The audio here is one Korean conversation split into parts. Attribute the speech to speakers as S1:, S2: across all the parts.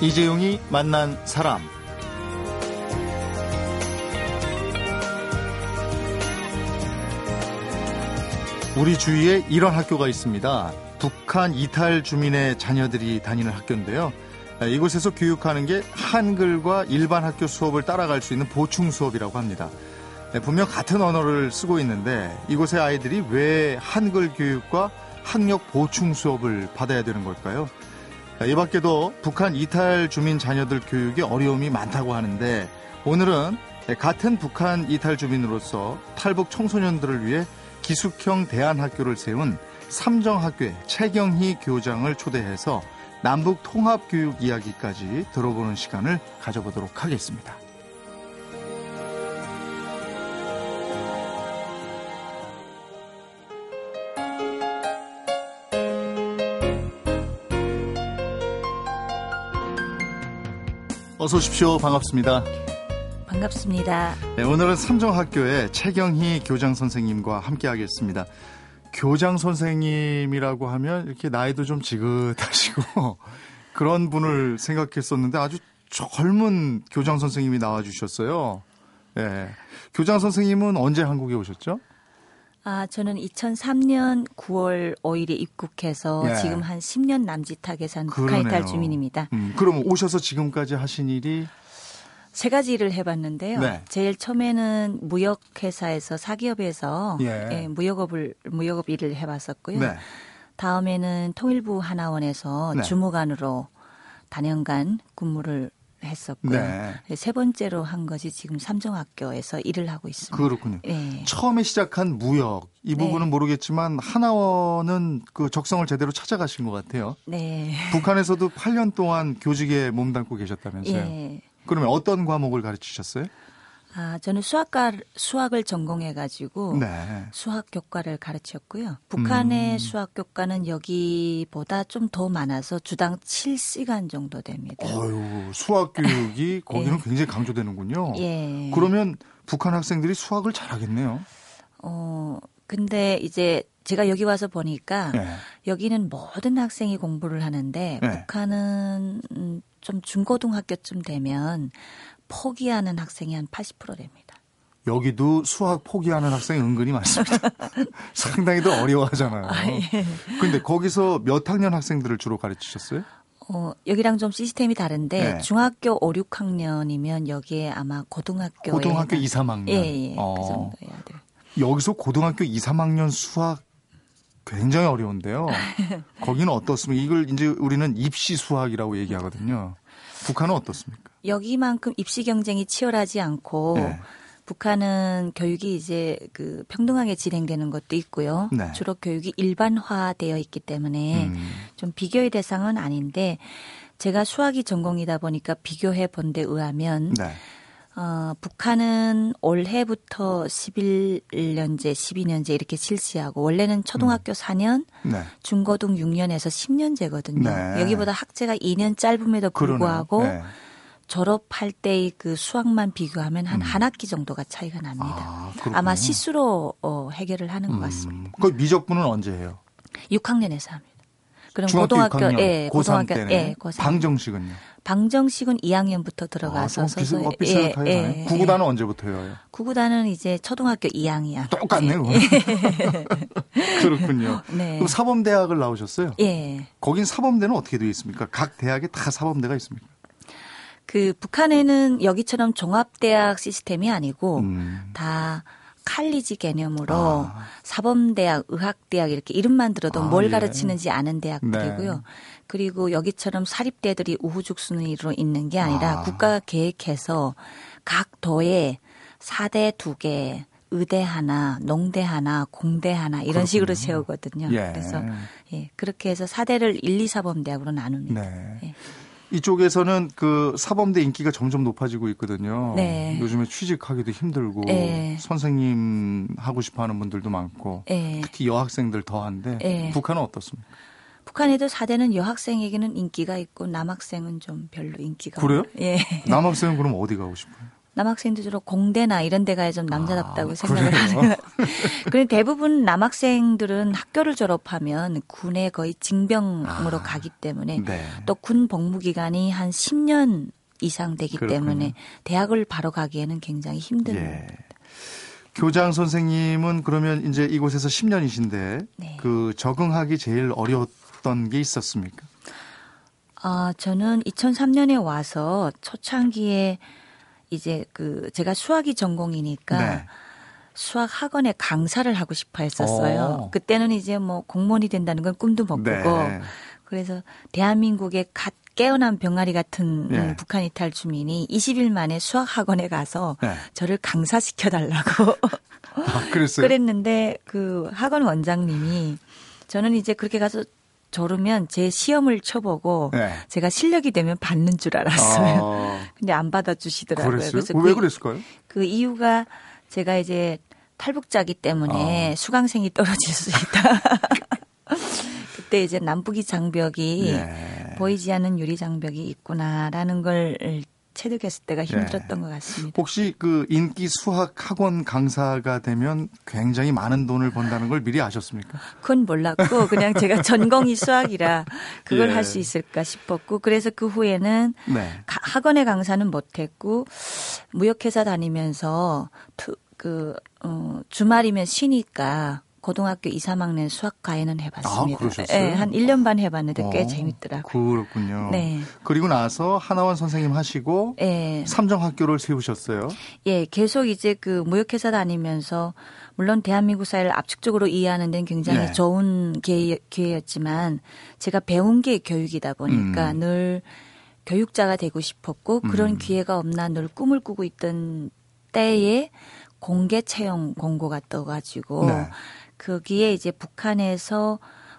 S1: 이재용이 만난 사람 우리 주위에 이런 학교가 있습니다. 북한 이탈 주민의 자녀들이 다니는 학교인데요. 이곳에서 교육하는 게 한글과 일반 학교 수업을 따라갈 수 있는 보충 수업이라고 합니다. 분명 같은 언어를 쓰고 있는데 이곳의 아이들이 왜 한글 교육과 학력 보충 수업을 받아야 되는 걸까요? 이 밖에도 북한 이탈 주민 자녀들 교육에 어려움이 많다고 하는데 오늘은 같은 북한 이탈 주민으로서 탈북 청소년들을 위해 기숙형 대안학교를 세운 삼정학교의 최경희 교장을 초대해서 남북 통합 교육 이야기까지 들어보는 시간을 가져보도록 하겠습니다. 어서 오십시오. 반갑습니다.
S2: 반갑습니다.
S1: 네, 오늘은 삼정학교의 최경희 교장 선생님과 함께 하겠습니다. 교장 선생님이라고 하면 이렇게 나이도 좀 지긋하시고 그런 분을 생각했었는데 아주 젊은 교장 선생님이 나와 주셨어요. 네. 교장 선생님은 언제 한국에 오셨죠?
S2: 아, 저는 2003년 9월 5일에 입국해서 네. 지금 한 10년 남짓하게 산 북한 이탈 주민입니다.
S1: 음, 그럼 오셔서 지금까지 하신 일이
S2: 세 가지 일을 해봤는데요. 네. 제일 처음에는 무역회사에서 사기업에서 예. 예, 무역업을 무역업 일을 해봤었고요. 네. 다음에는 통일부 하나원에서 네. 주무관으로 단연간 근무를 했었고요. 네. 세 번째로 한 것이 지금 삼정학교에서 일을 하고 있습니다.
S1: 그렇군요. 네. 처음에 시작한 무역 이 네. 부분은 네. 모르겠지만 하나원은 그 적성을 제대로 찾아가신 것 같아요. 네. 북한에서도 8년 동안 교직에 몸담고 계셨다면서요. 예. 그러면 어떤 과목을 가르치셨어요?
S2: 아, 저는 수학과 수학을 전공해 가지고 네. 수학 교과를 가르쳤고요. 북한의 음. 수학 교과는 여기보다 좀 더 많아서 주당 7시간 정도 됩니다.
S1: 어유, 수학 교육이 거기는 예. 굉장히 강조되는군요. 예. 그러면 북한 학생들이 수학을 잘하겠네요.
S2: 어, 근데 이제 제가 여기 와서 보니까 네. 여기는 모든 학생이 공부를 하는데 네. 북한은 음, 좀 중고등학교쯤 되면 포기하는 학생이 한 80% 됩니다.
S1: 여기도 수학 포기하는 학생이 은근히 많습니다. 상당히 더 어려워하잖아요. 아, 예. 근데 거기서 몇 학년 학생들을 주로 가르치셨어요?
S2: 어, 여기랑 좀 시스템이 다른데 네. 중학교 5, 6학년이면 여기에 아마 고등학교
S1: 고등학교 2, 3학년.
S2: 예, 예. 그 어. 그 정도 해야 돼요.
S1: 여기서 고등학교 2, 3학년 수학 굉장히 어려운데요. 거기는 어떻습니까? 이걸 이제 우리는 입시 수학이라고 얘기하거든요. 북한은 어떻습니까?
S2: 여기만큼 입시 경쟁이 치열하지 않고 네. 북한은 교육이 이제 그 평등하게 진행되는 것도 있고요. 네. 주로 교육이 일반화되어 있기 때문에 음. 좀 비교의 대상은 아닌데 제가 수학이 전공이다 보니까 비교해 본 데 의하면 네. 어, 북한은 올해부터 11년제, 12년제 이렇게 실시하고 원래는 초등학교 음. 4년, 네. 중고등 6년에서 10년제거든요. 네. 여기보다 학제가 2년 짧음에도 불구하고 네. 졸업할 때의 그 수학만 비교하면 한한 음. 학기 정도가 차이가 납니다. 아, 마 시수로 어, 해결을 하는 것 음. 같습니다.
S1: 그 미적분은 언제 해요?
S2: 6학년에서 합니다. 그럼 고등학교, 6학년, 예, 고등학교,
S1: 예, 고3. 방정식은요?
S2: 방정식은 2학년부터 들어가서 아,
S1: 비슷, 어, 예, 예, 구구단은 예. 언제부터 해요?
S2: 구구단은 이제 초등학교 2학년.
S1: 똑같네요. 예. 그렇군요. 네. 그럼 사범대학을 나오셨어요? 예. 거긴 사범대는 어떻게 되어 있습니까? 각 대학에 다 사범대가 있습니까?
S2: 그 북한에는 여기처럼 종합대학 시스템이 아니고 음. 다 칼리지 개념으로 아. 사범대학, 의학대학 이렇게 이름만 들어도 아, 뭘 예. 가르치는지 아는 대학들이고요. 네. 그리고 여기처럼 사립대들이 우후죽순위로 있는 게 아니라 아. 국가가 계획해서 각 도에 사대 두 개, 의대 하나, 농대 하나, 공대 하나 이런 그렇군요. 식으로 세우거든요. 예. 그래서 예, 그렇게 해서 사대를 1, 2, 사범대학으로 나눕니다. 네. 예.
S1: 이쪽에서는 그 사범대 인기가 점점 높아지고 있거든요. 네. 요즘에 취직하기도 힘들고 네. 선생님 하고 싶어 하는 분들도 많고 네. 특히 여학생들 더한데 네. 북한은 어떻습니까?
S2: 북한에도 사대는 여학생에게는 인기가 있고 남학생은 좀 별로 인기가
S1: 그래요? 예. 남학생은 그럼 어디 가고 싶어요?
S2: 남학생들 주로 공대나 이런 데 가야 좀 남자답다고 아, 생각을 하는. 그런데 대부분 남학생들은 학교를 졸업하면 군에 거의 징병으로 아, 가기 때문에 네. 또군 복무 기간이 한 10년 이상 되기 그렇군요. 때문에 대학을 바로 가기에는 굉장히 힘든. 예.
S1: 교장 선생님은 그러면 이제 이곳에서 10년이신데 네. 그 적응하기 제일 어려웠던 게 있었습니까?
S2: 아, 저는 2003년에 와서 초창기에 이제 그 제가 수학이 전공이니까 네. 수학 학원에 강사를 하고 싶어 했었어요. 오. 어. 그때는 이제 뭐 공무원이 된다는 건 꿈도 못 네. 꾸고 그래서 대한민국의 갓 깨어난 병아리 같은 네. 북한 이탈 주민이 20일 만에 수학 학원에 가서 네. 저를 강사시켜 달라고
S1: 아, 그랬어요?
S2: 그랬는데 그 학원 원장님이 저는 이제 그렇게 가서 저르면 제 시험을 쳐보고 네. 제가 실력이 되면 받는 줄 알았어요. 아. 근데 안 받아주시더라고요.
S1: 그랬어요? 그래서 왜 그, 그랬을까요?
S2: 그 이유가 제가 이제 탈북자기 때문에 아. 수강생이 떨어질 수 있다. 그때 이제 남북이 장벽이 네. 보이지 않는 유리 장벽이 있구나라는 걸 체득했을 때가 네. 힘들었던 네. 것 같습니다.
S1: 혹시 그 인기 수학 학원 강사가 되면 굉장히 많은 돈을 번다는 걸 미리 아셨습니까?
S2: 그건 몰랐고 그냥 제가 전공이 수학이라 그걸 예. 할수 있을까 싶었고 그래서 그 후에는 네. 학원의 강사는 못했고 무역회사 다니면서 그 어, 주말이면 쉬니까 고등학교 2, 3학년 수학 과외는 해봤습니다. 아, 네, 한 1년 반 해봤는데 꽤 어, 재밌더라고요.
S1: 그렇군요. 네. 그리고 나서 하나원 선생님 하시고 네. 삼정학교를 세우셨어요.
S2: 예, 계속 이제 그 무역회사 다니면서 물론 대한민국 사회를 압축적으로 이해하는 데는 굉장히 네. 좋은 기회, 기회였지만 제가 배운 게 교육이다 보니까 음. 늘 교육자가 되고 싶었고 그런 음. 기회가 없나 늘 꿈을 꾸고 있던 때에 공개 채용 공고가 떠가지고 네. 거기에 이제 북한에서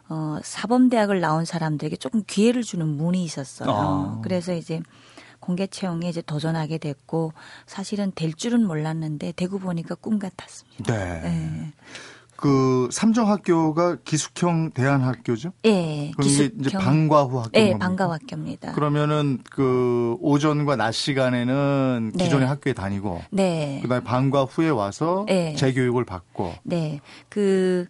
S2: 어, 사범대학을 나온 사람들에게 조금 기회를 주는 문이 있었어요. 아. 그래서 이제 공개 채용에 이제 도전하게 됐고 사실은 될 줄은 몰랐는데 대구 보니까 꿈 같았습니다. 네.
S1: 네. 그 삼정 학교가 기숙형 대안 학교죠?
S2: 예.
S1: 그럼 기숙형. 이제 방과 후 학교.
S2: 예, 방과 후 학교입니다.
S1: 그러면은 그 오전과 낮 시간에는 네. 기존의 학교에 다니고, 네. 그다음에 방과 후에 와서 네. 재교육을 받고.
S2: 네. 그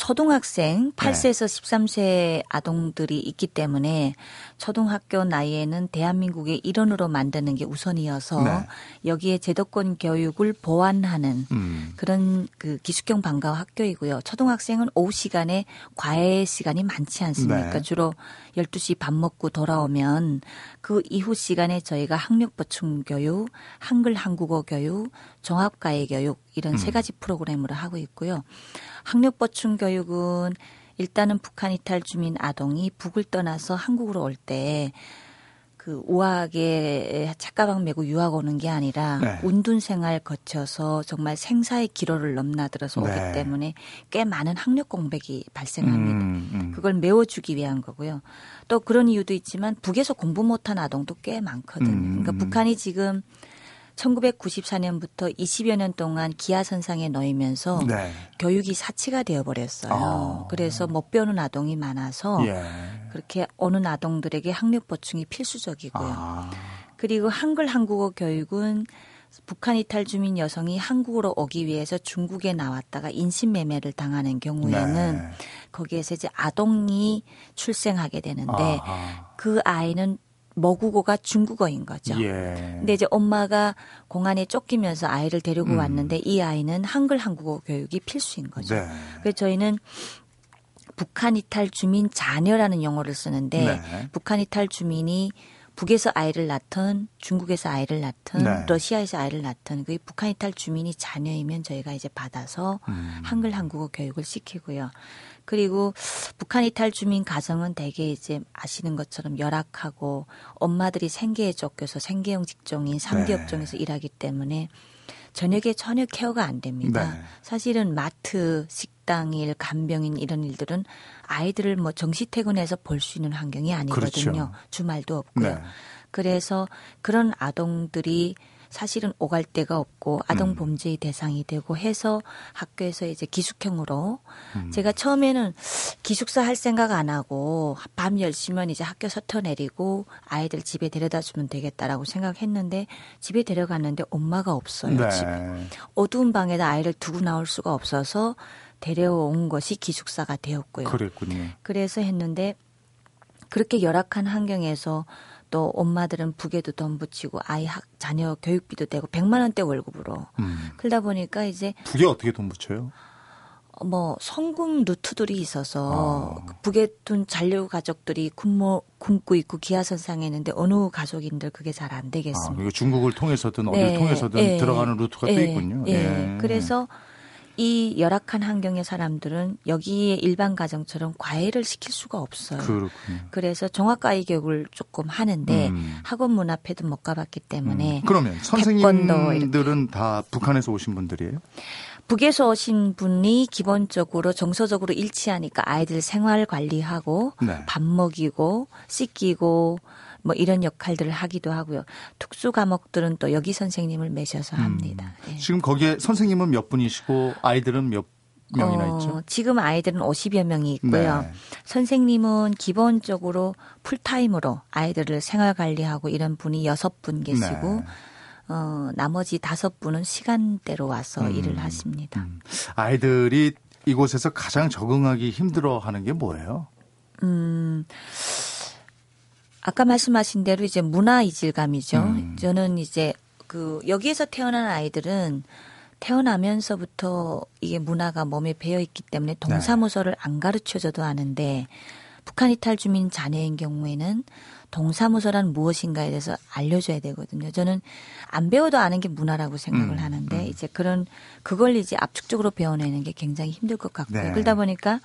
S2: 초등학생 8세에서 네. 13세 아동들이 있기 때문에 초등학교 나이에는 대한민국의 일원으로 만드는 게 우선이어서 네. 여기에 제도권 교육을 보완하는 음. 그런 그 기숙형 방과 학교이고요. 초등학생은 오후 시간에 과외 시간이 많지 않습니까? 네. 주로 12시 밥 먹고 돌아오면 그 이후 시간에 저희가 학력 보충 교육, 한글 한국어 교육, 종합과외 교육 이런 음. 세 가지 프로그램으로 하고 있고요. 학력 보충 교육은 일단은 북한 이탈 주민 아동이 북을 떠나서 한국으로 올때 그 우아하게 착가방 메고 유학 오는 게 아니라 네. 운둔 생활 거쳐서 정말 생사의 기로를 넘나들어서 오기 네. 때문에 꽤 많은 학력 공백이 발생합니다. 음, 음. 그걸 메워주기 위한 거고요. 또 그런 이유도 있지만 북에서 공부 못한 아동도 꽤 많거든요. 음, 그러니까 북한이 지금 1994년부터 20여 년 동안 기아선상에 놓이면서 네. 교육이 사치가 되어버렸어요. 아. 그래서 못 배우는 아동이 많아서 예. 그렇게 오는 아동들에게 학력 보충이 필수적이고요. 아. 그리고 한글 한국어 교육은 북한 이탈 주민 여성이 한국으로 오기 위해서 중국에 나왔다가 인신매매를 당하는 경우에는 네. 거기에서 이제 아동이 출생하게 되는데 아하. 그 아이는 모국어가 중국어인 거죠. 예. 근데 이제 엄마가 공안에 쫓기면서 아이를 데리고 음. 왔는데 이 아이는 한글 한국어 교육이 필수인 거죠. 네. 그래서 저희는 북한 이탈 주민 자녀라는 용어를 쓰는데 네. 북한 이탈 주민이 북에서 아이를 낳던 중국에서 아이를 낳던 네. 러시아에서 아이를 낳던 그 북한 이탈 주민이 자녀이면 저희가 이제 받아서 음. 한글 한국어 교육을 시키고요. 그리고 북한 이탈 주민 가정은 대개 이제 아시는 것처럼 열악하고 엄마들이 생계에 쫓겨서 생계형 직종인 삼기 업종에서 네. 일하기 때문에 저녁에 전혀 케어가 안 됩니다. 네. 사실은 마트, 식당일, 간병인 이런 일들은 아이들을 뭐 정시 퇴근해서 볼 수 있는 환경이 아니거든요. 그렇죠. 주말도 없고요. 네. 그래서 그런 아동들이 사실은 오갈 데가 없고 아동 음. 범죄의 대상이 되고 해서 학교에서 이제 기숙형으로 음. 제가 처음에는 기숙사 할 생각 안 하고 밤 10시면 이제 학교 서터 내리고 아이들 집에 데려다 주면 되겠다라고 생각했는데 집에 데려갔는데 엄마가 없어요. 네. 집에. 어두운 방에다 아이를 두고 나올 수가 없어서 데려온 것이 기숙사가 되었고요.
S1: 그랬군요.
S2: 그래서 했는데 그렇게 열악한 환경에서 또 엄마들은 북에도 돈 붙이고 아이 학 자녀 교육비도 되고 100만 원대 월급으로 음. 그러다 보니까 이제
S1: 북에 어떻게 돈 붙여요?
S2: 뭐 성금 루트들이 있어서 아. 북에 둔 잔류 가족들이 굶어 굶고 있고 기아선상에 있는데 어느 가족인들 그게 잘 안 되겠습니다.
S1: 아, 중국을 통해서든 네. 어디를 통해서든 네. 들어가는 루트가 네. 또 있군요.
S2: 예. 네. 그래서 이 열악한 환경의 사람들은 여기에 일반 가정처럼 과외를 시킬 수가 없어요.
S1: 그렇군요.
S2: 그래서 종합과외 교육을 조금 하는데 음. 학원 문 앞에도 못 가봤기 때문에 음.
S1: 그러면 선생님들은 다 북한에서 오신 분들이에요?
S2: 북에서 오신 분이 기본적으로 정서적으로 일치하니까 아이들 생활 관리하고 네. 밥 먹이고 씻기고 뭐 이런 역할들을 하기도 하고요. 특수 과목들은 또 여기 선생님을 매셔서 음. 합니다.
S1: 음. 네. 지금 거기에 선생님은 몇 분이시고 아이들은 몇 명이나 어, 있죠?
S2: 지금 아이들은 50여 명이 있고요. 네. 선생님은 기본적으로 풀타임으로 아이들을 생활 관리하고 이런 분이 여섯 분 계시고 네. 어, 나머지 다섯 분은 시간대로 와서 음, 일을 하십니다. 음.
S1: 아이들이 이곳에서 가장 적응하기 힘들어 하는 게 뭐예요?
S2: 음, 아까 말씀하신 대로 이제 문화 이질감이죠. 음. 저는 이제 그 여기에서 태어난 아이들은 태어나면서부터 이게 문화가 몸에 배어 있기 때문에 동사무소를 네. 안 가르쳐줘도 아는데 북한 이탈 주민 자녀인 경우에는 동사무소란 무엇인가에 대해서 알려줘야 되거든요. 저는 안 배워도 아는 게 문화라고 생각을 음, 하는데 음. 이제 그런 그걸 이제 압축적으로 배워내는 게 굉장히 힘들 것 같고요. 네. 그러다 보니까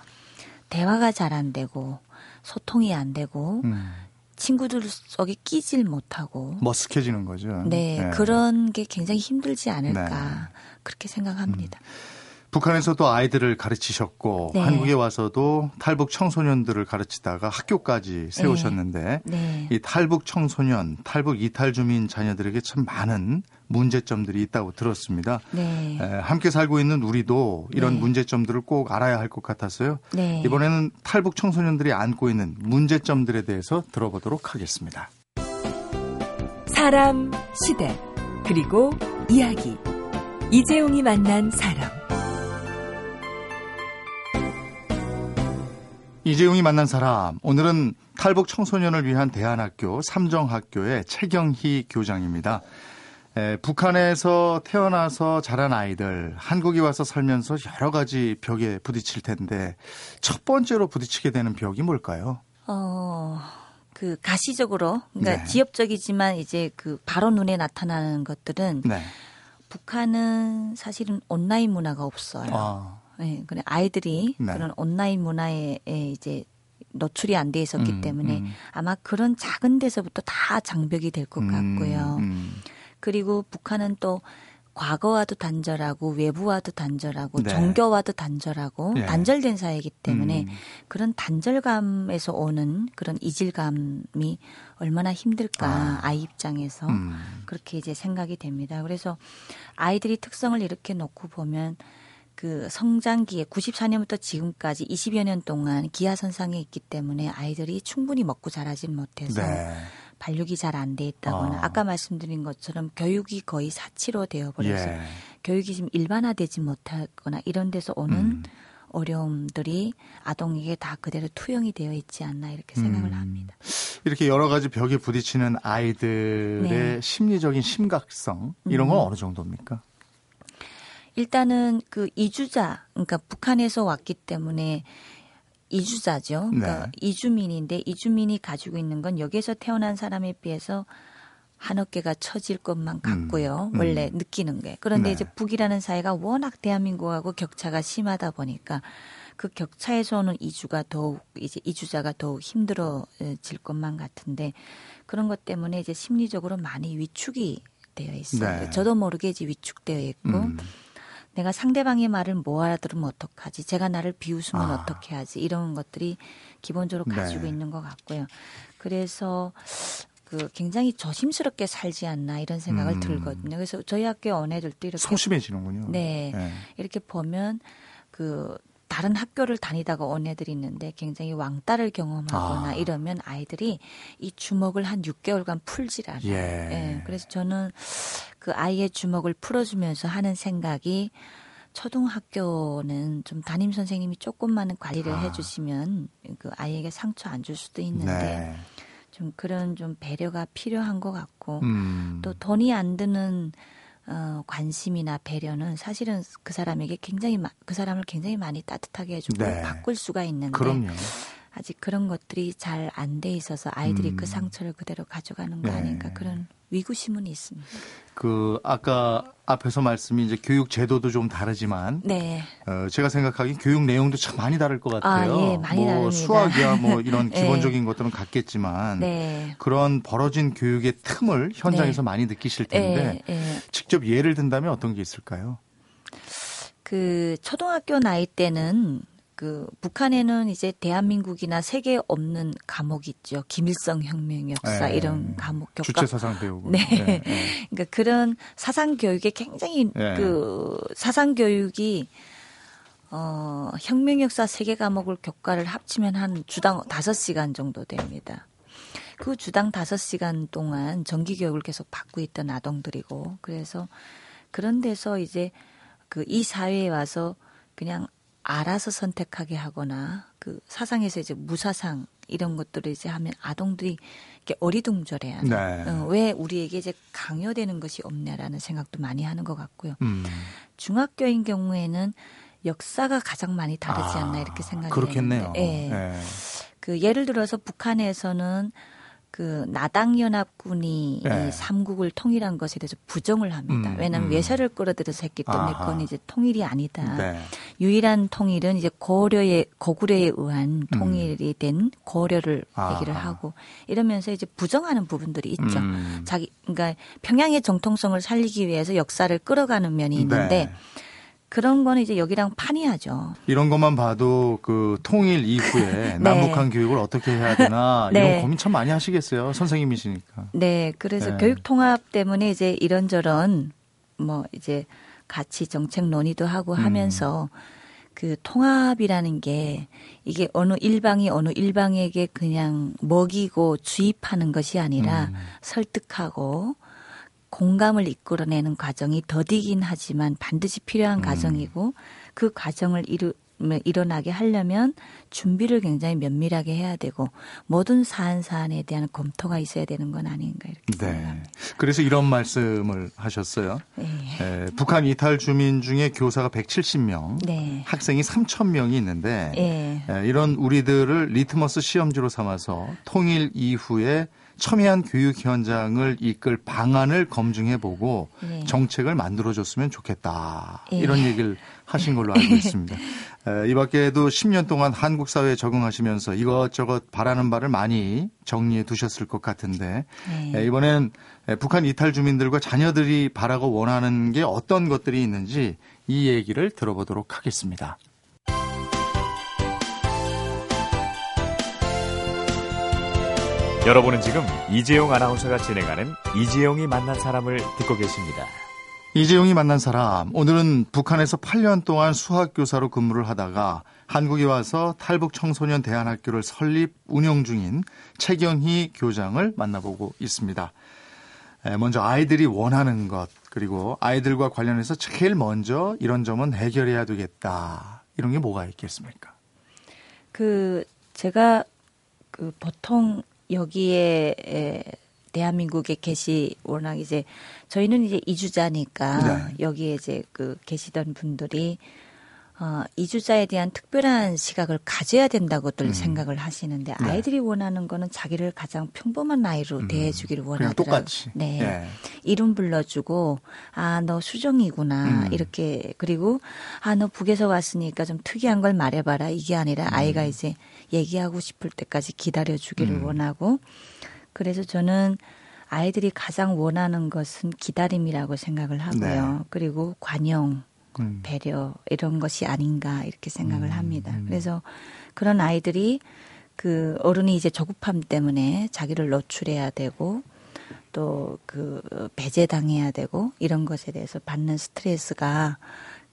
S2: 대화가 잘 안 되고 소통이 안 되고 음. 친구들 속에 끼질 못하고
S1: 머쓱해지는 거죠.
S2: 네, 네. 그런 게 굉장히 힘들지 않을까 네. 그렇게 생각합니다. 음.
S1: 북한에서도 아이들을 가르치셨고 네. 한국에 와서도 탈북 청소년들을 가르치다가 학교까지 세우셨는데 네. 네. 이 탈북 청소년, 탈북 이탈 주민 자녀들에게 참 많은 문제점들이 있다고 들었습니다. 네. 에, 함께 살고 있는 우리도 이런 네. 문제점들을 꼭 알아야 할 것 같았어요. 네. 이번에는 탈북 청소년들이 안고 있는 문제점들에 대해서 들어보도록 하겠습니다.
S3: 사람, 시대, 그리고 이야기. 이재용이 만난 사람.
S1: 이재용이 만난 사람. 오늘은 탈북 청소년을 위한 대안학교 삼정학교의 최경희 교장입니다. 에, 북한에서 태어나서 자란 아이들 한국에 와서 살면서 여러 가지 벽에 부딪힐 텐데 첫 번째로 부딪히게 되는 벽이 뭘까요?
S2: 어, 그 가시적으로 그러니까 네. 지역적이지만 이제 그 바로 눈에 나타나는 것들은 네. 북한은 사실은 온라인 문화가 없어요. 아. 네, 그래 아이들이 네. 그런 온라인 문화에 이제 노출이 안 돼 있었기 음, 때문에 음. 아마 그런 작은 데서부터 다 장벽이 될것 음, 같고요. 음. 그리고 북한은 또 과거와도 단절하고 외부와도 단절하고 네. 종교와도 단절하고 네. 단절된 사회이기 때문에 음. 그런 단절감에서 오는 그런 이질감이 얼마나 힘들까 아. 이 입장에서 음. 그렇게 이제 생각이 됩니다. 그래서 아이들이 특성을 이렇게 놓고 보면 그 성장기에 94년부터 지금까지 20여 년 동안 기아선상에 있기 때문에 아이들이 충분히 먹고 자라진 못해서 네. 발육이 잘 안 돼 있다거나 아. 까 말씀드린 것처럼 교육이 거의 사치로 되어 버려서 예. 교육이 지금 일반화되지 못하거나 이런 데서 오는 음. 어려움들이 아동에게 다 그대로 투영이 되어 있지 않나 이렇게 생각을 음. 합니다.
S1: 이렇게 여러 가지 벽에 부딪히는 아이들의 네. 심리적인 심각성 이런 건 음. 어느 정도입니까?
S2: 일단은 그 이주자 그러니까 북한에서 왔기 때문에 이주자죠. 그러니까 네. 이주민인데 이주민이 가지고 있는 건 여기에서 태어난 사람에 비해서 한 어깨가 처질 것만 같고요. 음. 원래 음. 느끼는 게. 그런데 네. 이제 북이라는 사회가 워낙 대한민국하고 격차가 심하다 보니까 그 격차에서 오는 이주가 더욱 이제 이주자가 더욱 힘들어질 것만 같은데 그런 것 때문에 이제 심리적으로 많이 위축이 되어 있어요. 네. 저도 모르게 이제 위축되어 있고 음. 내가 상대방의 말을 뭐 알아들으면 어떡하지? 제가 나를 비웃으면 아. 어떻게 하지? 이런 것들이 기본적으로 가지고 네. 있는 것 같고요. 그래서 그 굉장히 조심스럽게 살지 않나 이런 생각을 음. 들거든요. 그래서 저희 학교 언니들도 이렇게
S1: 소심해지는군요.
S2: 네, 네. 이렇게 보면 그 다른 학교를 다니다가 온 애들이 있는데 굉장히 왕따를 경험하거나 아. 이러면 아이들이 이 주먹을 한 6개월간 풀질 않아요. 예. 예. 그래서 저는 그 아이의 주먹을 풀어주면서 하는 생각이 초등학교는 좀 담임 선생님이 조금만은 관리를 아. 해주시면 그 아이에게 상처 안 줄 수도 있는데 네. 좀 그런 좀 배려가 필요한 것 같고 음. 또 돈이 안 드는 어, 관심이나 배려는 사실은 그 사람에게 굉장히 그 사람을 굉장히 많이 따뜻하게 해주고 네. 바꿀 수가 있는데
S1: 그럼요.
S2: 아직 그런 것들이 잘 안 돼 있어서 아이들이 그 음. 그 상처를 그대로 가져가는 거 네. 아닌가 그런 위구심은 있습니다.
S1: 그 아까 앞에서 말씀이 이제 교육 제도도 좀 다르지만 네. 어, 제가 생각하기엔 교육 내용도 참 많이 다를 것 같아요.
S2: 아, 예, 많이
S1: 뭐
S2: 다릅니다.
S1: 수학이야 뭐 이런 네. 기본적인 것들은 같겠지만 네. 그런 벌어진 교육의 틈을 현장에서 네. 많이 느끼실 텐데 네, 네. 직접 예를 든다면 어떤 게 있을까요?
S2: 그 초등학교 나이 때는 그 북한에는 이제 대한민국이나 세계에 없는 과목 있죠. 김일성 혁명 역사 네. 이런 과목
S1: 교과 주체 사상 배우고.
S2: 네. 네. 네. 그러니까 그런 사상 교육에 굉장히 네. 그 사상 교육이 어 혁명 역사 세계 과목을 교과를 합치면 한 주당 다섯 시간 정도 됩니다. 그 주당 다섯 시간 동안 정기 교육을 계속 받고 있던 아동들이고 그래서 그런 데서 이제 그 이 사회에 와서 그냥 알아서 선택하게 하거나 그 사상에서 이제 무사상 이런 것들을 이제 하면 아동들이 이렇게 어리둥절해요. 네. 어, 왜 우리에게 이제 강요되는 것이 없냐라는 생각도 많이 하는 것 같고요. 음. 중학교인 경우에는 역사가 가장 많이 다르지 않나 아, 이렇게 생각이
S1: 그렇겠네요.
S2: 되는데, 예. 네. 그 예를 들어서 북한에서는 그 나당연합군이 네. 삼국을 통일한 것에 대해서 부정을 합니다. 음, 왜냐하면 음. 외세를 끌어들여서 했기 때문에 아하. 그건 이제 통일이 아니다. 네. 유일한 통일은 이제 고려의 고구려에 의한 음. 통일이 된 고려를 아하. 얘기를 하고 이러면서 이제 부정하는 부분들이 있죠. 음. 자기 그러니까 평양의 정통성을 살리기 위해서 역사를 끌어가는 면이 있는데 네. 그런 거는 이제 여기랑 판이하죠.
S1: 이런 것만 봐도 그 통일 이후에 네. 남북한 교육을 어떻게 해야 되나 네. 이런 고민 참 많이 하시겠어요. 선생님이시니까.
S2: 네. 그래서 네. 교육 통합 때문에 이제 이런저런 뭐 이제 같이 정책 논의도 하고 음. 하면서 음. 그 통합이라는 게 이게 어느 일방이 어느 일방에게 그냥 먹이고 주입하는 것이 아니라 음. 설득하고 공감을 이끌어내는 과정이 더디긴 하지만 반드시 필요한 음. 과정이고 그 과정을 이루 뭐 일어나게 하려면 준비를 굉장히 면밀하게 해야 되고 모든 사안 사안에 대한 검토가 있어야 되는 건 아닌가 이렇게 네. 생각합니다.
S1: 그래서 이런 말씀을 하셨어요. 네. 에, 북한 이탈 주민 중에 교사가 170명, 네. 학생이 3천 명이 있는데 네. 에, 이런 우리들을 리트머스 시험지로 삼아서 통일 이후에 첨예한 교육 현장을 이끌 방안을 검증해보고 네. 정책을 만들어줬으면 좋겠다. 네. 이런 얘기를 하신 걸로 알고 있습니다. 이 밖에도 10년 동안 한국 사회에 적응하시면서 이것저것 바라는 바를 많이 정리해 두셨을 것 같은데 네. 이번엔 북한 이탈 주민들과 자녀들이 바라고 원하는 게 어떤 것들이 있는지 이 얘기를 들어보도록 하겠습니다.
S4: 여러분은 지금 이재용 아나운서가 진행하는 이재용이 만난 사람을 듣고 계십니다.
S1: 이재용이 만난 사람. 오늘은 북한에서 8년 동안 수학교사로 근무를 하다가 한국에 와서 탈북 청소년 대안학교를 설립 운영 중인 최경희 교장을 만나보고 있습니다. 먼저 아이들이 원하는 것, 그리고 아이들과 관련해서 제일 먼저 이런 점은 해결해야 되겠다. 이런 게 뭐가 있겠습니까?
S2: 그, 제가 그 보통 여기에 에, 대한민국에 계시 워낙 이제 저희는 이제 이주자니까 네. 여기에 이제 그 계시던 분들이 어, 이주자에 대한 특별한 시각을 가져야 된다고들 음. 생각을 하시는데 네. 아이들이 원하는 거는 자기를 가장 평범한 아이로 음. 대해주기를 원하더라고요. 네. 네. 이름 불러주고 아 너 수정이구나 음. 이렇게 그리고 아 너 북에서 왔으니까 좀 특이한 걸 말해봐라 이게 아니라 아이가 음. 이제 얘기하고 싶을 때까지 기다려주기를 음. 원하고 그래서 저는 아이들이 가장 원하는 것은 기다림이라고 생각을 하고요. 네. 그리고 관용, 음. 배려 이런 것이 아닌가 이렇게 생각을 음. 합니다. 그래서 그런 아이들이 그 어른이 이제 조급함 때문에 자기를 노출해야 되고 또 그 배제당해야 되고 이런 것에 대해서 받는 스트레스가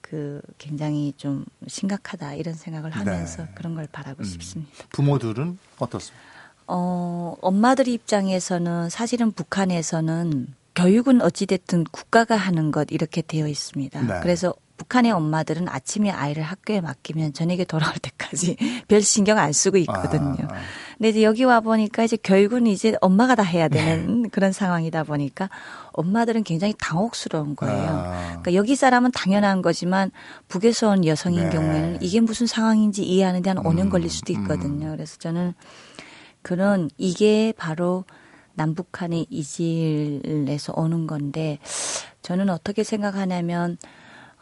S2: 그 굉장히 좀 심각하다 이런 생각을 네. 하면서 네. 그런 걸 바라고 음. 싶습니다.
S1: 부모들은 어떻습니까?
S2: 어, 엄마들 입장에서는 사실은 북한에서는 교육은 어찌됐든 국가가 하는 것 이렇게 되어 있습니다. 네. 그래서 북한의 엄마들은 아침에 아이를 학교에 맡기면 저녁에 돌아올 때까지 별 신경 안 쓰고 있거든요. 아, 아. 근데 이제 여기 와 보니까 이제 교육은 이제 엄마가 다 해야 되는 네. 그런 상황이다 보니까 엄마들은 굉장히 당혹스러운 거예요. 아. 그러니까 여기 사람은 당연한 거지만 북에서 온 여성인 네. 경우에는 이게 무슨 상황인지 이해하는 데 한 5년 음, 걸릴 수도 있거든요. 음. 그래서 저는 그런 이게 바로 남북한의 이질에서 오는 건데 저는 어떻게 생각하냐면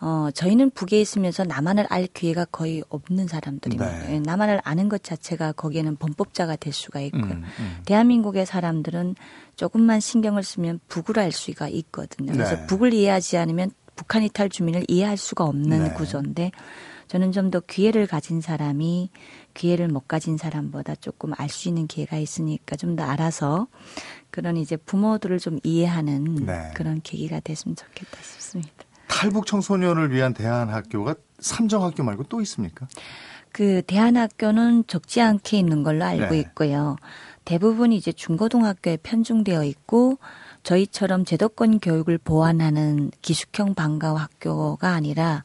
S2: 어, 저희는 북에 있으면서 남한을 알 기회가 거의 없는 사람들입니다. 네. 예, 남한을 아는 것 자체가 거기에는 범법자가 될 수가 있고요. 음, 음. 대한민국의 사람들은 조금만 신경을 쓰면 북을 알 수가 있거든요. 그래서 네. 북을 이해하지 않으면 북한 이탈 주민을 이해할 수가 없는 네. 구조인데 저는 좀 더 기회를 가진 사람이 기회를 못 가진 사람보다 조금 알 수 있는 기회가 있으니까 좀 더 알아서 그런 이제 부모들을 좀 이해하는 네. 그런 계기가 됐으면 좋겠다 싶습니다.
S1: 탈북 청소년을 위한 대안학교가 삼정학교 말고 또 있습니까?
S2: 그 대안학교는 적지 않게 있는 걸로 알고 네. 있고요. 대부분 이제 중고등학교에 편중되어 있고 저희처럼 제도권 교육을 보완하는 기숙형 방과 학교가 아니라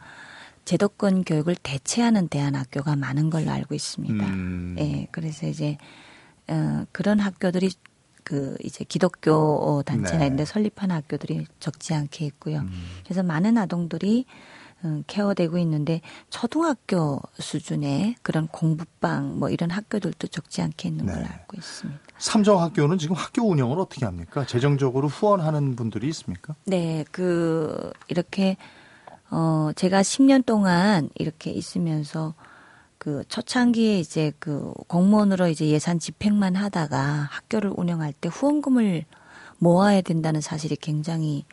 S2: 제도권 교육을 대체하는 대안학교가 많은 걸로 알고 있습니다. 음. 예, 그래서 이제 어, 그런 학교들이 그 이제 기독교 단체나 네. 이런 데 설립한 학교들이 적지 않게 있고요. 음. 그래서 많은 아동들이 음, 케어되고 있는데 초등학교 수준의 그런 공부방 뭐 이런 학교들도 적지 않게 있는 네. 걸로 알고 있습니다.
S1: 삼정 학교는 지금 학교 운영을 어떻게 합니까? 재정적으로 후원하는 분들이 있습니까?
S2: 네, 그 이렇게 어, 제가 10년 동안 이렇게 있으면서 그 초창기에 이제 그 공무원으로 이제 예산 집행만 하다가 학교를 운영할 때 후원금을 모아야 된다는 사실이 굉장히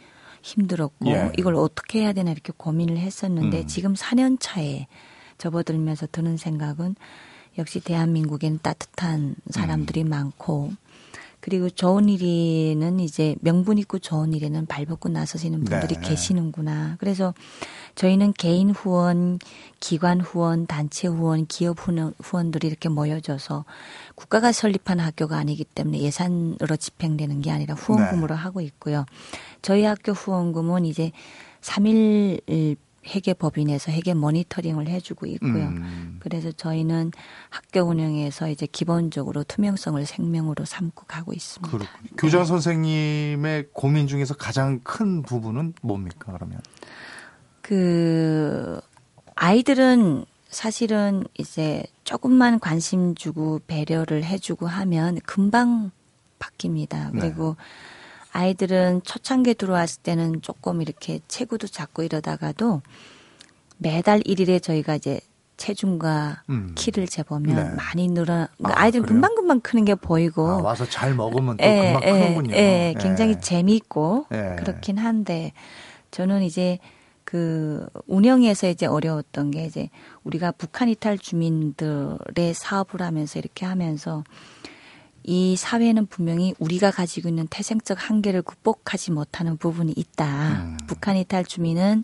S2: 힘들었고 예. 이걸 어떻게 해야 되나 이렇게 고민을 했었는데 음. 지금 4년 차에 접어들면서 드는 생각은 역시 대한민국에는 따뜻한 사람들이 음. 많고 그리고 좋은 일에는 이제 명분 있고 좋은 일에는 발벗고 나서시는 분들이 네. 계시는구나. 그래서 저희는 개인 후원, 기관 후원, 단체 후원, 기업 후원들이 이렇게 모여져서 국가가 설립한 학교가 아니기 때문에 예산으로 집행되는 게 아니라 후원금으로 네. 하고 있고요. 저희 학교 후원금은 이제 3일 회계 법인에서 회계 모니터링을 해주고 있고요. 음. 그래서 저희는 학교 운영에서 이제 기본적으로 투명성을 생명으로 삼고 가고 있습니다.
S1: 그렇군요. 교장 선생님의 고민 중에서 가장 큰 부분은 뭡니까 그러면?
S2: 그 아이들은 사실은 이제 조금만 관심 주고 배려를 해주고 하면 금방 바뀝니다. 네. 그리고 네. 아이들은 초창기에 들어왔을 때는 조금 이렇게 체구도 작고 이러다가도 매달 1일에 저희가 이제 체중과 음. 키를 재보면 네. 많이 늘어 그러니까 아, 이들 금방 금방 크는 게 보이고 아,
S1: 와서 잘 먹으면 또 에, 금방 에, 크는군요.
S2: 예, 굉장히 에. 재미있고 에. 그렇긴 한데 저는 이제 그 운영에서 이제 어려웠던 게 이제 우리가 북한 이탈 주민들의 사업을 하면서 이렇게 하면서 이 사회는 분명히 우리가 가지고 있는 태생적 한계를 극복하지 못하는 부분이 있다. 음. 북한 이탈 주민은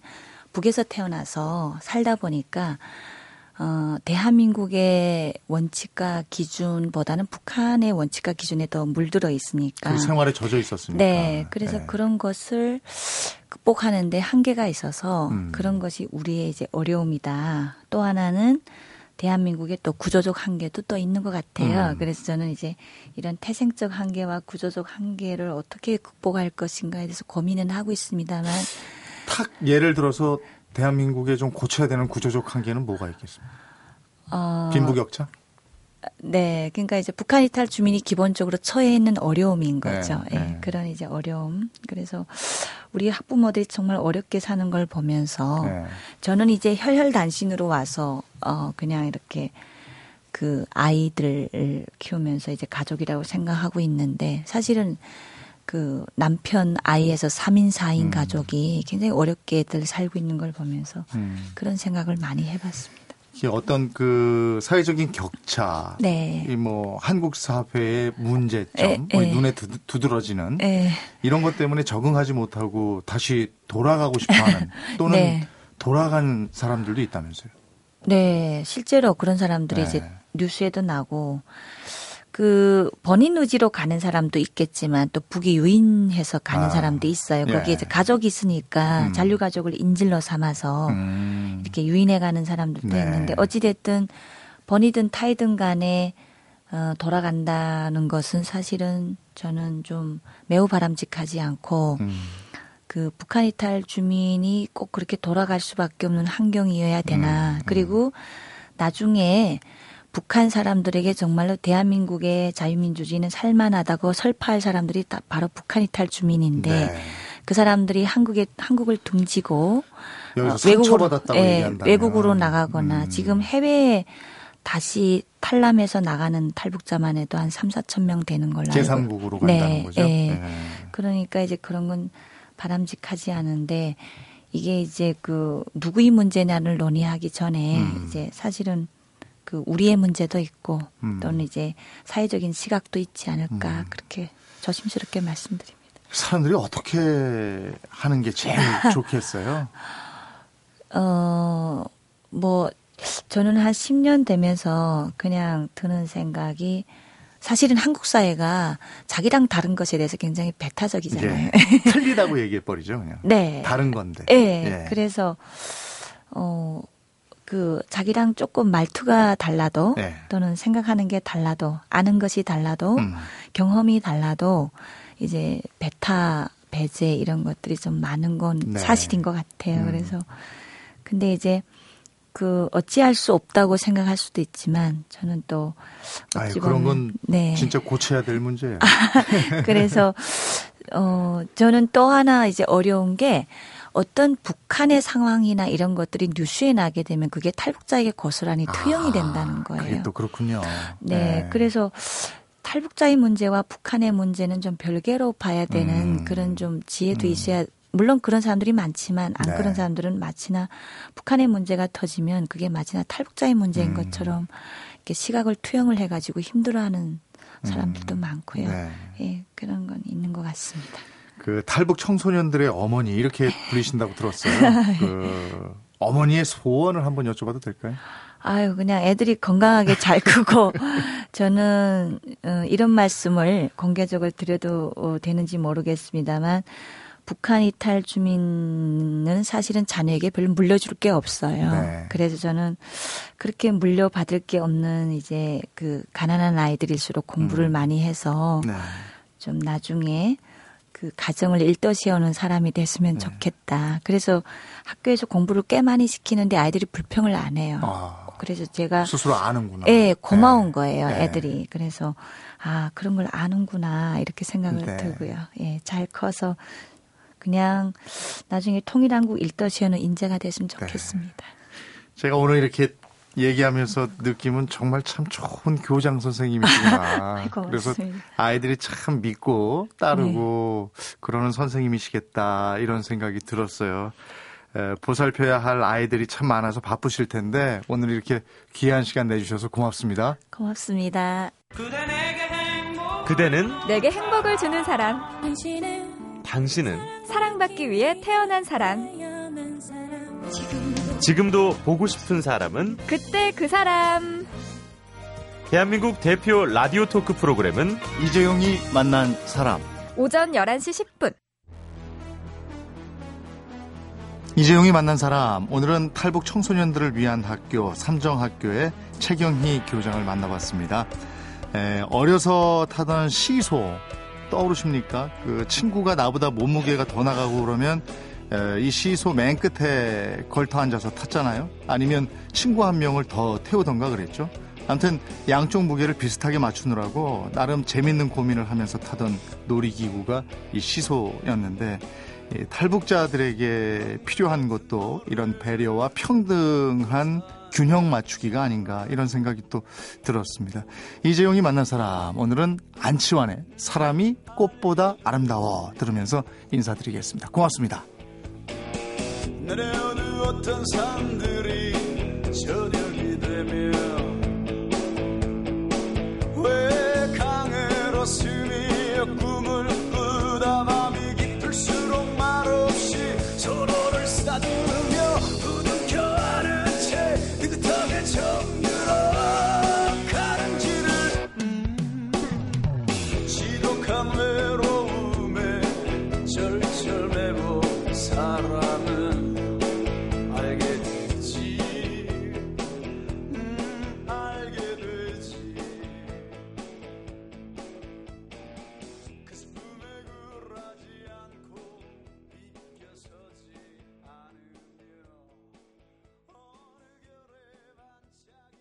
S2: 북에서 태어나서 살다 보니까 어, 대한민국의 원칙과 기준보다는 북한의 원칙과 기준에 더 물들어 있으니까.
S1: 그 생활에 젖어 있었으니까.
S2: 네. 그래서 네. 그런 것을 극복하는데 한계가 있어서 음. 그런 것이 우리의 이제 어려움이다. 또 하나는 대한민국의 또 구조적 한계도 또 있는 것 같아요. 음. 그래서 저는 이제 이런 태생적 한계와 구조적 한계를 어떻게 극복할 것인가에 대해서 고민은 하고 있습니다만.
S1: 탁 예를 들어서 대한민국에 좀 고쳐야 되는 구조적 한계는 뭐가 있겠습니까? 어, 빈부격차?
S2: 네, 그러니까 이제 북한 이탈 주민이 기본적으로 처해 있는 어려움인 네, 거죠. 네, 네. 그런 이제 어려움. 그래서 우리 학부모들이 정말 어렵게 사는 걸 보면서 네. 저는 이제 혈혈단신으로 와서 어 그냥 이렇게 그 아이들을 키우면서 이제 가족이라고 생각하고 있는데 사실은 그 남편 아이에서 3인 4인 음. 가족이 굉장히 어렵게들 살고 있는 걸 보면서 음. 그런 생각을 많이 해봤습니다.
S1: 어떤 그 사회적인 격차,
S2: 네.
S1: 이뭐 한국 사회의 문제점, 에, 뭐 에. 눈에 두드러지는 에. 이런 것 때문에 적응하지 못하고 다시 돌아가고 싶어하는 또는 네. 돌아가는 사람들도 있다면서요?
S2: 네, 실제로 그런 사람들이 네. 이제 뉴스에도 나고 그 본인 의지로 가는 사람도 있겠지만 또 북이 유인해서 가는 아, 사람도 있어요. 거기에 예. 이제 가족이 있으니까 음. 잔류 가족을 인질로 삼아서 음. 이렇게 유인해 가는 사람들도 네. 있는데 어찌 됐든 번이든 타이든 간에 어, 돌아간다는 것은 사실은 저는 좀 매우 바람직하지 않고 음. 그 북한 이탈 주민이 꼭 그렇게 돌아갈 수밖에 없는 환경이어야 되나. 음, 음. 그리고 나중에 북한 사람들에게 정말로 대한민국의 자유민주주의는 살만하다고 설파할 사람들이 다 바로 북한 이탈 주민인데 네. 그 사람들이 한국에 한국을 둥지고
S1: 어, 외국으로 예,
S2: 외국으로 나가거나 음. 지금 해외에 다시 탈남해서 나가는 탈북자만 해도 한 3, 4천 명 되는 걸로
S1: 알고 제3국으로 간다는 네, 거죠. 네. 네.
S2: 그러니까 이제 그런 건 바람직하지 않은데 이게 이제 그 누구의 문제냐를 논의하기 전에 음. 이제 사실은 그 우리의 문제도 있고 음. 또는 이제 사회적인 시각도 있지 않을까 음. 그렇게 조심스럽게 말씀드립니다.
S1: 사람들이 어떻게 하는 게 제일 좋겠어요?
S2: 어, 뭐, 저는 한 10년 되면서 그냥 드는 생각이 사실은 한국 사회가 자기랑 다른 것에 대해서 굉장히 배타적이잖아요.
S1: 예. 틀리다고 얘기해 버리죠, 그냥.
S2: 네.
S1: 다른 건데.
S2: 네. 예. 그래서 어. 그 자기랑 조금 말투가 달라도 네. 또는 생각하는 게 달라도 아는 것이 달라도 음. 경험이 달라도 이제 베타 배제 이런 것들이 좀 많은 건 네. 사실인 것 같아요. 음. 그래서 근데 이제 그 어찌할 수 없다고 생각할 수도 있지만 저는 또
S1: 아유, 그런 건 네. 진짜 고쳐야 될 문제예요.
S2: 그래서 어 저는 또 하나 이제 어려운 게 어떤 북한의 상황이나 이런 것들이 뉴스에 나게 되면 그게 탈북자에게 고스란히 투영이 아, 된다는 거예요.
S1: 그게 또 그렇군요.
S2: 네, 네. 그래서 탈북자의 문제와 북한의 문제는 좀 별개로 봐야 되는 음. 그런 좀 지혜도 음. 있어야 물론 그런 사람들이 많지만 안 네. 그런 사람들은 마치나 북한의 문제가 터지면 그게 마치나 탈북자의 문제인 음. 것처럼 이렇게 시각을 투영을 해가지고 힘들어하는 사람들도 음. 많고요. 네. 예, 그런 건 있는 것 같습니다.
S1: 그 탈북 청소년들의 어머니 이렇게 부르신다고 들었어요. 그 어머니의 소원을 한번 여쭤봐도 될까요?
S2: 아유, 그냥 애들이 건강하게 잘 크고, 저는, 어, 이런 말씀을 공개적으로 드려도 어, 되는지 모르겠습니다만, 북한 이탈 주민은 사실은 자녀에게 별로 물려줄 게 없어요. 네. 그래서 저는 그렇게 물려받을 게 없는 이제 그 가난한 아이들일수록 공부를 음. 많이 해서 네. 좀 나중에 그 가정을 일떠세우는 사람이 됐으면 네. 좋겠다. 그래서 학교에서 공부를 꽤 많이 시키는데 아이들이 불평을 안 해요. 아, 그래서 제가
S1: 스스로 아는구나.
S2: 예, 고마운 네. 거예요, 네. 애들이. 그래서 아 그런 걸 아는구나 이렇게 생각을 네. 들고요. 예, 잘 커서 그냥 나중에 통일한국 일떠시하는 인재가 됐으면 네. 좋겠습니다.
S1: 제가 오늘 이렇게 얘기하면서 느낌은 정말 참 좋은 교장 선생님이시구나. 그래서 아이들이 참 믿고 따르고 네. 그러는 선생님이시겠다 이런 생각이 들었어요. 에, 보살펴야 할 아이들이 참 많아서 바쁘실 텐데 오늘 이렇게 귀한 시간 내주셔서 고맙습니다.
S2: 고맙습니다.
S4: 그대는
S3: 내게 행복을 주는 사람.
S4: 당신은
S3: 사랑받기 위해 태어난 사람.
S4: 지금 도 보고 싶은 사람은
S3: 그때 그 사람.
S4: 대한민국 대표 라디오 토크 프로그램은
S1: 이재용이 만난 사람.
S3: 오전 11시 10분.
S1: 이재용이 만난 사람. 오늘은 탈북 청소년들을 위한 학교 삼정학교의 최경희 교장을 만나봤습니다. 에, 어려서 타던 시소 떠오르십니까? 그 친구가 나보다 몸무게가 더 나가고 그러면 이 시소 맨 끝에 걸터 앉아서 탔잖아요. 아니면 친구 한 명을 더 태우던가 그랬죠. 아무튼 양쪽 무게를 비슷하게 맞추느라고 나름 재밌는 고민을 하면서 타던 놀이기구가 이 시소였는데 탈북자들에게 필요한 것도 이런 배려와 평등한 균형 맞추기가 아닌가 이런 생각이 또 들었습니다. 이재용이 만난 사람 오늘은 안치환의 사람이 꽃보다 아름다워 들으면서 인사드리겠습니다. 고맙습니다. 내려오는 어떤 산들이 저녁이
S5: 외로움에 절절매